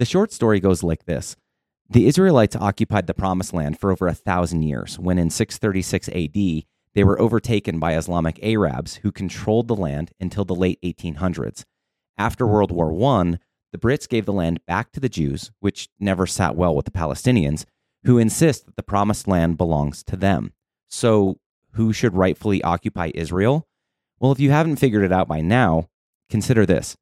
The short story goes like this The Israelites occupied the Promised Land for over a thousand years, when in 636 AD, they were overtaken by Islamic Arabs who controlled the land until the late 1800s. After World War I, the Brits gave the land back to the Jews, which never sat well with the Palestinians, who insist that the Promised Land belongs to them. So, who should rightfully occupy Israel? Well, if you haven't figured it out by now, consider this.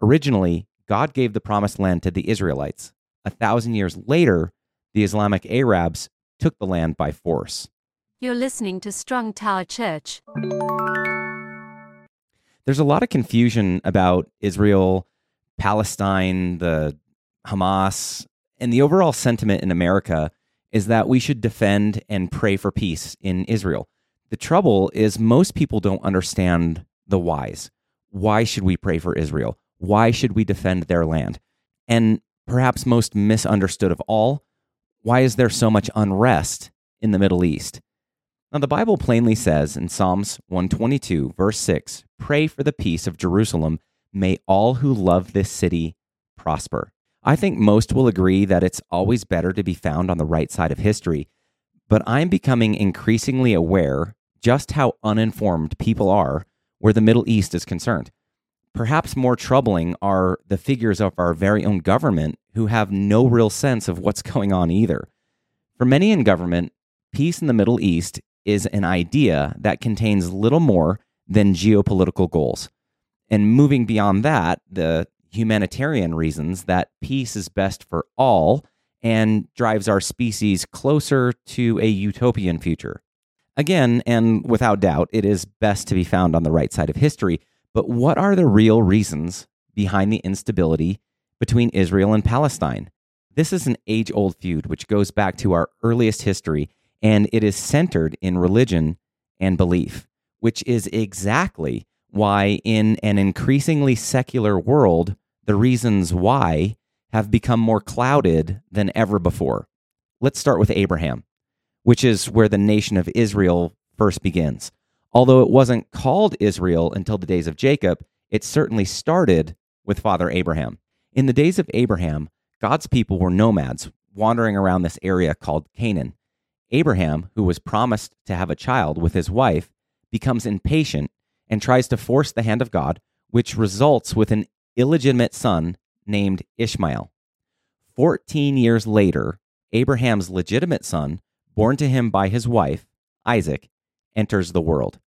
Originally, God gave the Promised Land to the Israelites. A thousand years later, the Islamic Arabs took the land by force. You're listening to Strong Tower Church. There's a lot of confusion about Israel, Palestine, the Hamas, and the overall sentiment in America is that we should defend and pray for peace in Israel. The trouble is, most people don't understand the whys. Why should we pray for Israel? Why should we defend their land? And perhaps most misunderstood of all, why is there so much unrest in the Middle East? Now, the Bible plainly says in Psalms 122, verse 6, Pray for the peace of Jerusalem. May all who love this city prosper. I think most will agree that it's always better to be found on the right side of history, but I'm becoming increasingly aware just how uninformed people are where the Middle East is concerned. Perhaps more troubling are the figures of our very own government who have no real sense of what's going on either. For many in government, peace in the Middle East is an idea that contains little more than geopolitical goals. And moving beyond that, the humanitarian reasons that peace is best for all and drives our species closer to a utopian future. Again, and without doubt, it is best to be found on the right side of history. But what are the real reasons behind the instability between Israel and Palestine? This is an age old feud which goes back to our earliest history and it is centered in religion and belief, which is exactly why, in an increasingly secular world, the reasons why have become more clouded than ever before. Let's start with Abraham, which is where the nation of Israel first begins. Although it wasn't called Israel until the days of Jacob, it certainly started with Father Abraham. In the days of Abraham, God's people were nomads wandering around this area called Canaan. Abraham, who was promised to have a child with his wife, becomes impatient and tries to force the hand of God, which results with an illegitimate son named Ishmael. Fourteen years later, Abraham's legitimate son, born to him by his wife, Isaac, enters the world.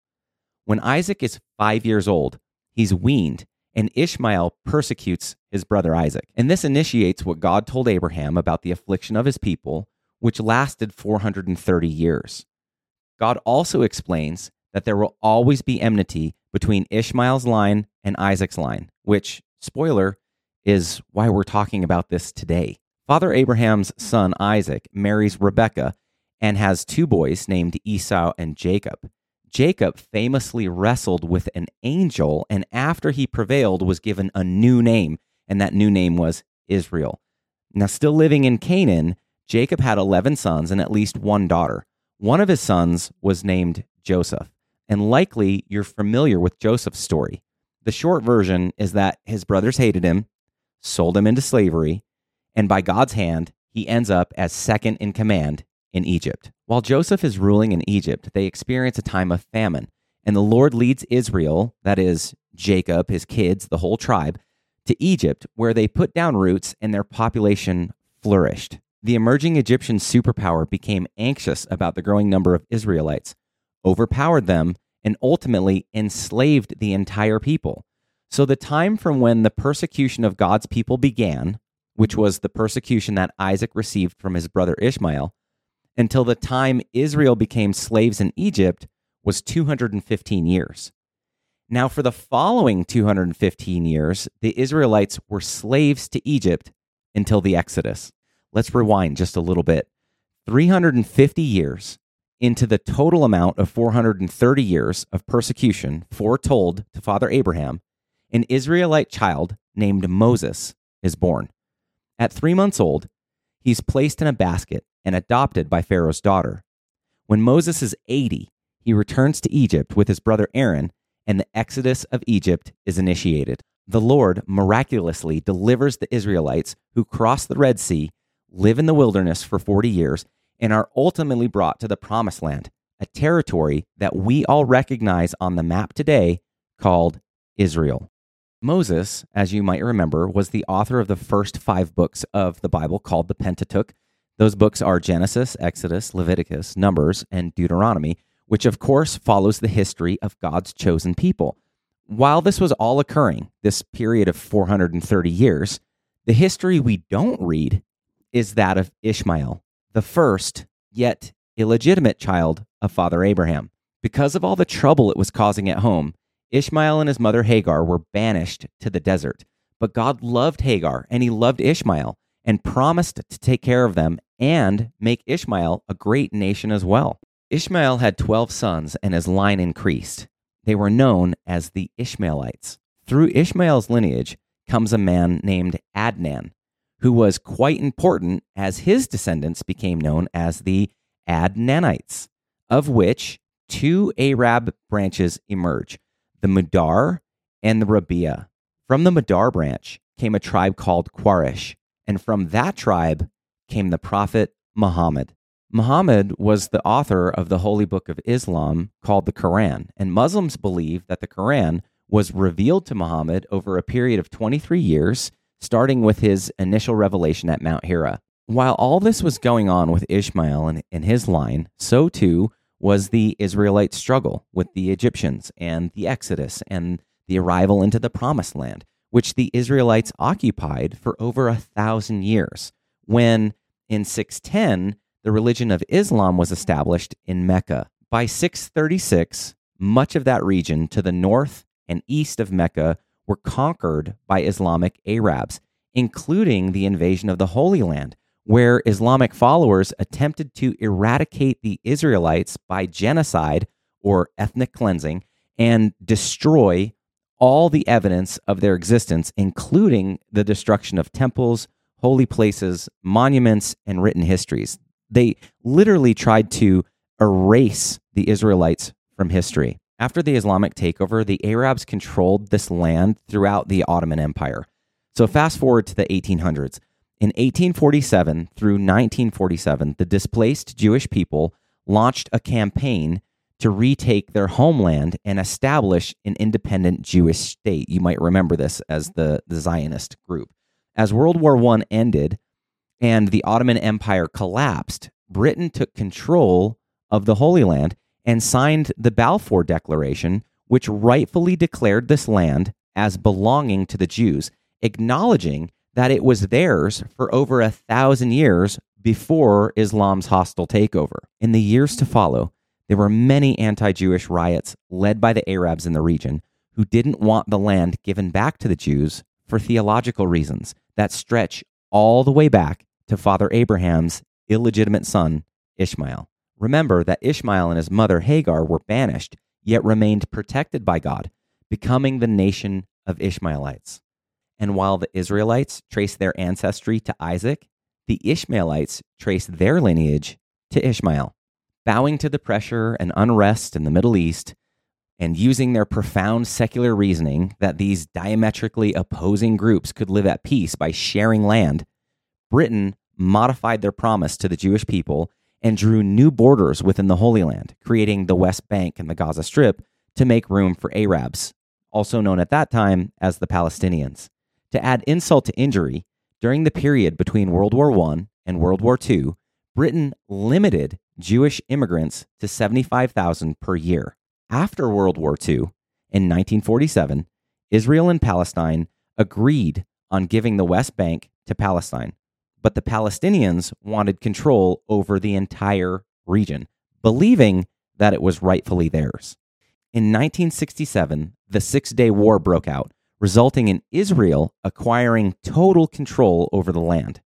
When Isaac is five years old, he's weaned, and Ishmael persecutes his brother Isaac. And this initiates what God told Abraham about the affliction of his people which lasted 430 years. God also explains that there will always be enmity between Ishmael's line and Isaac's line, which, spoiler, is why we're talking about this today. Father Abraham's son Isaac marries Rebekah and has two boys named Esau and Jacob. Jacob famously wrestled with an angel, and after he prevailed, was given a new name, and that new name was Israel. Now, still living in Canaan, Jacob had 11 sons and at least one daughter. One of his sons was named Joseph, and likely you're familiar with Joseph's story. The short version is that his brothers hated him, sold him into slavery, and by God's hand, he ends up as second in command in Egypt. While Joseph is ruling in Egypt, they experience a time of famine, and the Lord leads Israel, that is, Jacob, his kids, the whole tribe, to Egypt, where they put down roots and their population flourished the emerging Egyptian superpower became anxious about the growing number of Israelites, overpowered them, and ultimately enslaved the entire people. So, the time from when the persecution of God's people began, which was the persecution that Isaac received from his brother Ishmael, until the time Israel became slaves in Egypt was 215 years. Now, for the following 215 years, the Israelites were slaves to Egypt until the Exodus let's rewind just a little bit 350 years into the total amount of 430 years of persecution foretold to Father Abraham, an Israelite child named Moses is born. At three months old, he's placed in a basket and adopted by Pharaoh's daughter. When Moses is 80, he returns to Egypt with his brother Aaron, and the exodus of Egypt is initiated. the Lord miraculously delivers the Israelites who cross the Red Sea, live in the wilderness for 40 years, and are ultimately brought to the promised land, a territory that we all recognize on the map today called Israel. Moses, as you might remember, was the author of the first five books of the Bible called the Pentateuch. Those books are Genesis, Exodus, Leviticus, Numbers, and Deuteronomy, which of course follows the history of God's chosen people. While this was all occurring, this period of 430 years, the history we don't read is that of Ishmael, the first, yet illegitimate child of Father Abraham. Because of all the trouble it was causing at home, Ishmael and his mother Hagar were banished to the desert. But God loved Hagar and he loved Ishmael and promised to take care of them and make Ishmael a great nation as well. Ishmael had 12 sons and his line increased. They were known as the Ishmaelites. Through Ishmael's lineage comes a man named Adnan, who was quite important as his descendants became known as the Adnanites, of which two Arab branches emerge the Mudar and the Rabia. From the Mudar branch came a tribe called Quraysh, and from that tribe came the prophet Muhammad. Muhammad was the author of the holy book of Islam called the Quran, and Muslims believe that the Quran was revealed to Muhammad over a period of 23 years, starting with his initial revelation at Mount Hira. While all this was going on with Ishmael and, and his line, so too was the Israelite struggle with the Egyptians and the Exodus and the arrival into the Promised Land, which the Israelites occupied for over a thousand years. When in 610, the religion of Islam was established in Mecca. By 636, much of that region to the north and east of Mecca were conquered by Islamic Arabs, including the invasion of the Holy Land, where Islamic followers attempted to eradicate the Israelites by genocide or ethnic cleansing and destroy all the evidence of their existence, including the destruction of temples, holy places, monuments, and written histories. They literally tried to erase the Israelites from history. After the Islamic takeover, the Arabs controlled this land throughout the Ottoman Empire. So, fast forward to the 1800s. In 1847 through 1947, the displaced Jewish people launched a campaign to retake their homeland and establish an independent Jewish state. You might remember this as the, the Zionist group. As World War I ended and the Ottoman Empire collapsed, Britain took control of the Holy Land and signed the Balfour Declaration, which rightfully declared this land as belonging to the Jews, acknowledging that it was theirs for over a thousand years before Islam's hostile takeover. In the years to follow, there were many anti Jewish riots led by the Arabs in the region who didn't want the land given back to the Jews for theological reasons that stretch all the way back to Father Abraham's illegitimate son, Ishmael. Remember that Ishmael and his mother Hagar were banished, yet remained protected by God, becoming the nation of Ishmaelites. And while the Israelites trace their ancestry to Isaac, the Ishmaelites trace their lineage to Ishmael. Bowing to the pressure and unrest in the Middle East, and using their profound secular reasoning that these diametrically opposing groups could live at peace by sharing land, Britain modified their promise to the Jewish people and drew new borders within the Holy Land, creating the West Bank and the Gaza Strip to make room for Arabs, also known at that time as the Palestinians. To add insult to injury, during the period between World War I and World War II, Britain limited Jewish immigrants to 75,000 per year. After World War II, in 1947, Israel and Palestine agreed on giving the West Bank to Palestine, but the Palestinians wanted control over the entire region, believing that it was rightfully theirs. In 1967, the Six Day War broke out, resulting in Israel acquiring total control over the land.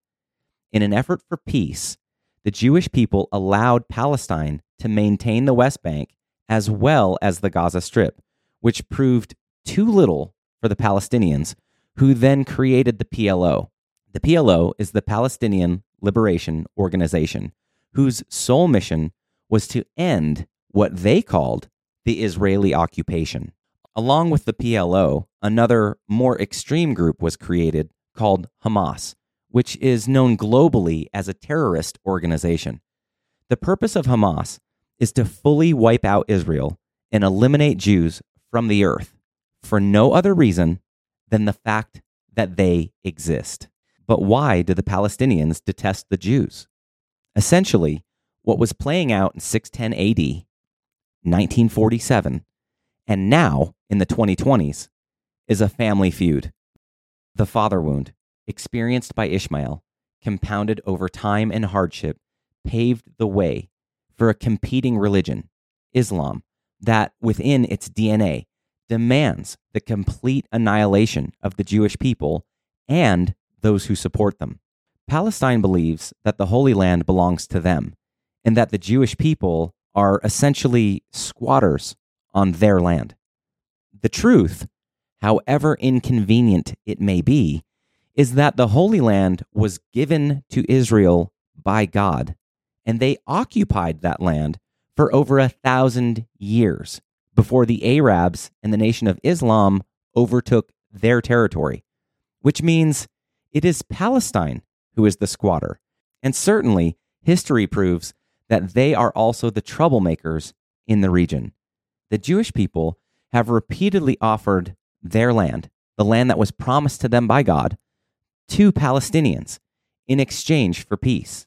In an effort for peace, the Jewish people allowed Palestine to maintain the West Bank as well as the Gaza Strip, which proved too little for the Palestinians, who then created the PLO. The PLO is the Palestinian Liberation Organization, whose sole mission was to end what they called the Israeli occupation. Along with the PLO, another more extreme group was created called Hamas, which is known globally as a terrorist organization. The purpose of Hamas is to fully wipe out Israel and eliminate Jews from the earth for no other reason than the fact that they exist. But why do the Palestinians detest the Jews? Essentially, what was playing out in 610 AD, 1947, and now in the 2020s is a family feud. The father wound, experienced by Ishmael, compounded over time and hardship, paved the way for a competing religion, Islam, that within its DNA demands the complete annihilation of the Jewish people and those who support them. Palestine believes that the Holy Land belongs to them and that the Jewish people are essentially squatters on their land. The truth, however inconvenient it may be, is that the Holy Land was given to Israel by God, and they occupied that land for over a thousand years before the Arabs and the Nation of Islam overtook their territory, which means it is Palestine who is the squatter. And certainly, history proves that they are also the troublemakers in the region. The Jewish people have repeatedly offered their land, the land that was promised to them by God, to Palestinians in exchange for peace.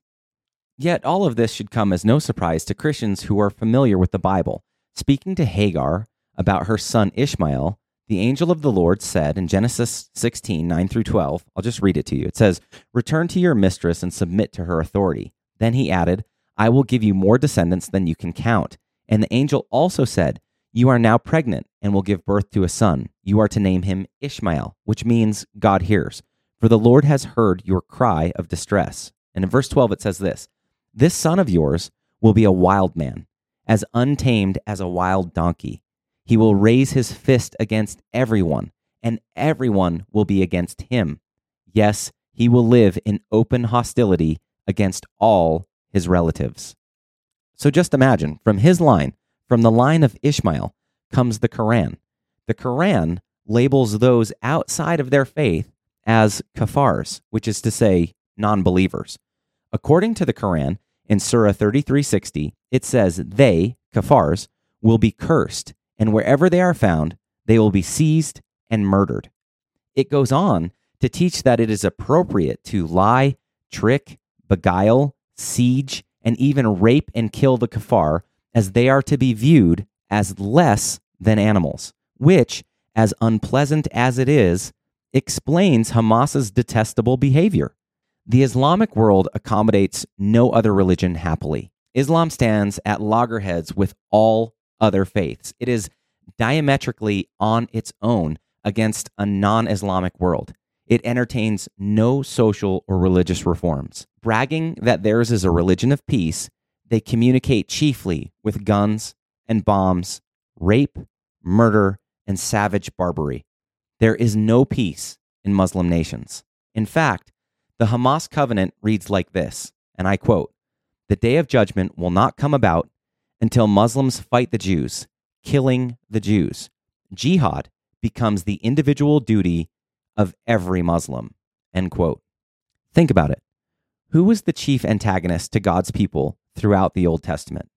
Yet all of this should come as no surprise to Christians who are familiar with the Bible. Speaking to Hagar about her son Ishmael, the angel of the Lord said in Genesis 16, 9 through 12, I'll just read it to you. It says, Return to your mistress and submit to her authority. Then he added, I will give you more descendants than you can count. And the angel also said, You are now pregnant and will give birth to a son. You are to name him Ishmael, which means God hears. For the Lord has heard your cry of distress. And in verse 12, it says this this son of yours will be a wild man, as untamed as a wild donkey. He will raise his fist against everyone, and everyone will be against him. Yes, he will live in open hostility against all his relatives. So just imagine from his line, from the line of Ishmael, comes the Quran. The Quran labels those outside of their faith as kafars, which is to say, non believers. According to the Quran, in Surah 3360, it says, They, kafars, will be cursed, and wherever they are found, they will be seized and murdered. It goes on to teach that it is appropriate to lie, trick, beguile, siege, and even rape and kill the kafar, as they are to be viewed as less than animals, which, as unpleasant as it is, explains Hamas's detestable behavior. The Islamic world accommodates no other religion happily. Islam stands at loggerheads with all other faiths. It is diametrically on its own against a non Islamic world. It entertains no social or religious reforms. Bragging that theirs is a religion of peace, they communicate chiefly with guns and bombs, rape, murder, and savage barbarity. There is no peace in Muslim nations. In fact, the Hamas covenant reads like this, and I quote The day of judgment will not come about until Muslims fight the Jews, killing the Jews. Jihad becomes the individual duty of every Muslim. End quote. Think about it. Who was the chief antagonist to God's people throughout the Old Testament?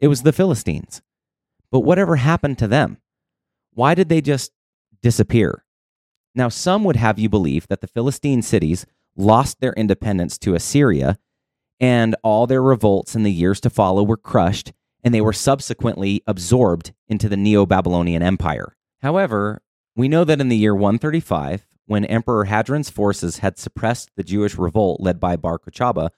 It was the Philistines. But whatever happened to them? Why did they just disappear? Now, some would have you believe that the Philistine cities lost their independence to Assyria, and all their revolts in the years to follow were crushed, and they were subsequently absorbed into the Neo Babylonian Empire. However, we know that in the year 135, when Emperor Hadrian's forces had suppressed the Jewish revolt led by Bar Kochaba,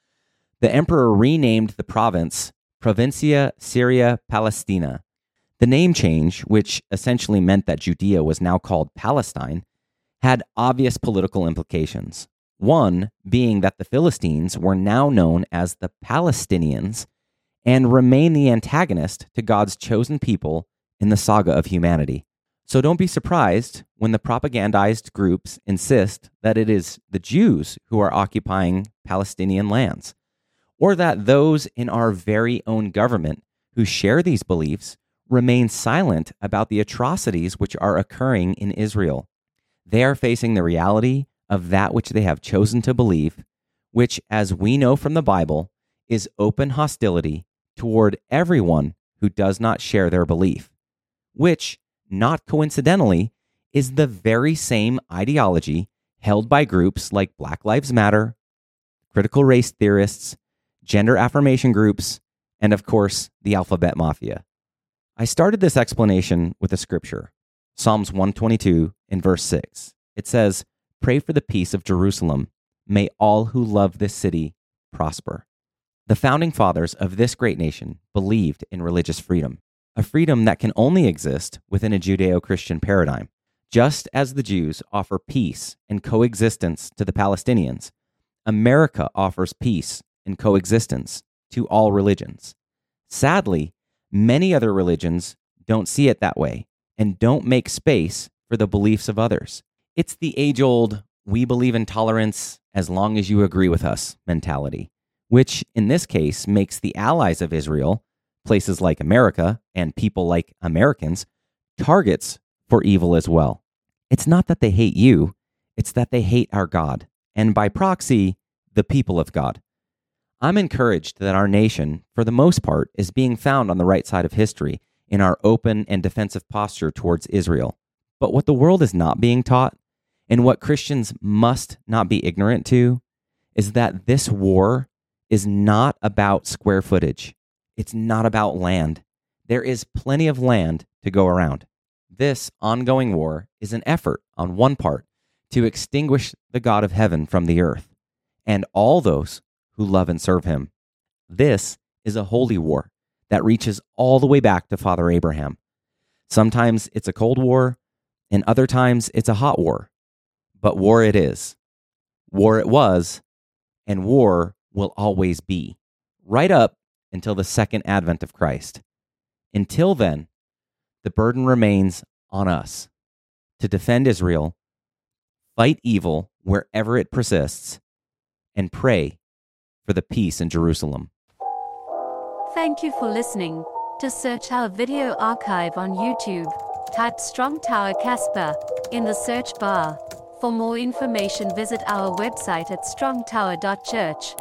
the emperor renamed the province Provincia Syria Palestina. The name change, which essentially meant that Judea was now called Palestine, had obvious political implications. One being that the Philistines were now known as the Palestinians and remain the antagonist to God's chosen people in the saga of humanity. So don't be surprised when the propagandized groups insist that it is the Jews who are occupying Palestinian lands, or that those in our very own government who share these beliefs remain silent about the atrocities which are occurring in Israel. They are facing the reality of that which they have chosen to believe, which, as we know from the Bible, is open hostility toward everyone who does not share their belief, which, not coincidentally, is the very same ideology held by groups like Black Lives Matter, critical race theorists, gender affirmation groups, and of course, the alphabet mafia. I started this explanation with a scripture, Psalms 122 in verse 6. It says, Pray for the peace of Jerusalem. May all who love this city prosper. The founding fathers of this great nation believed in religious freedom, a freedom that can only exist within a Judeo Christian paradigm. Just as the Jews offer peace and coexistence to the Palestinians, America offers peace and coexistence to all religions. Sadly, many other religions don't see it that way and don't make space for the beliefs of others. It's the age old, we believe in tolerance as long as you agree with us mentality, which in this case makes the allies of Israel, places like America and people like Americans, targets for evil as well. It's not that they hate you, it's that they hate our God, and by proxy, the people of God. I'm encouraged that our nation, for the most part, is being found on the right side of history in our open and defensive posture towards Israel. But what the world is not being taught, and what Christians must not be ignorant to, is that this war is not about square footage. It's not about land. There is plenty of land to go around. This ongoing war is an effort on one part to extinguish the God of heaven from the earth and all those who love and serve him. This is a holy war that reaches all the way back to Father Abraham. Sometimes it's a cold war, and other times it's a hot war. But war it is. War it was, and war will always be, right up until the second advent of Christ. Until then, the burden remains on us to defend Israel, fight evil wherever it persists, and pray for the peace in Jerusalem. Thank you for listening. To search our video archive on YouTube, type Strong Tower Casper in the search bar. For more information, visit our website at strongtower.church.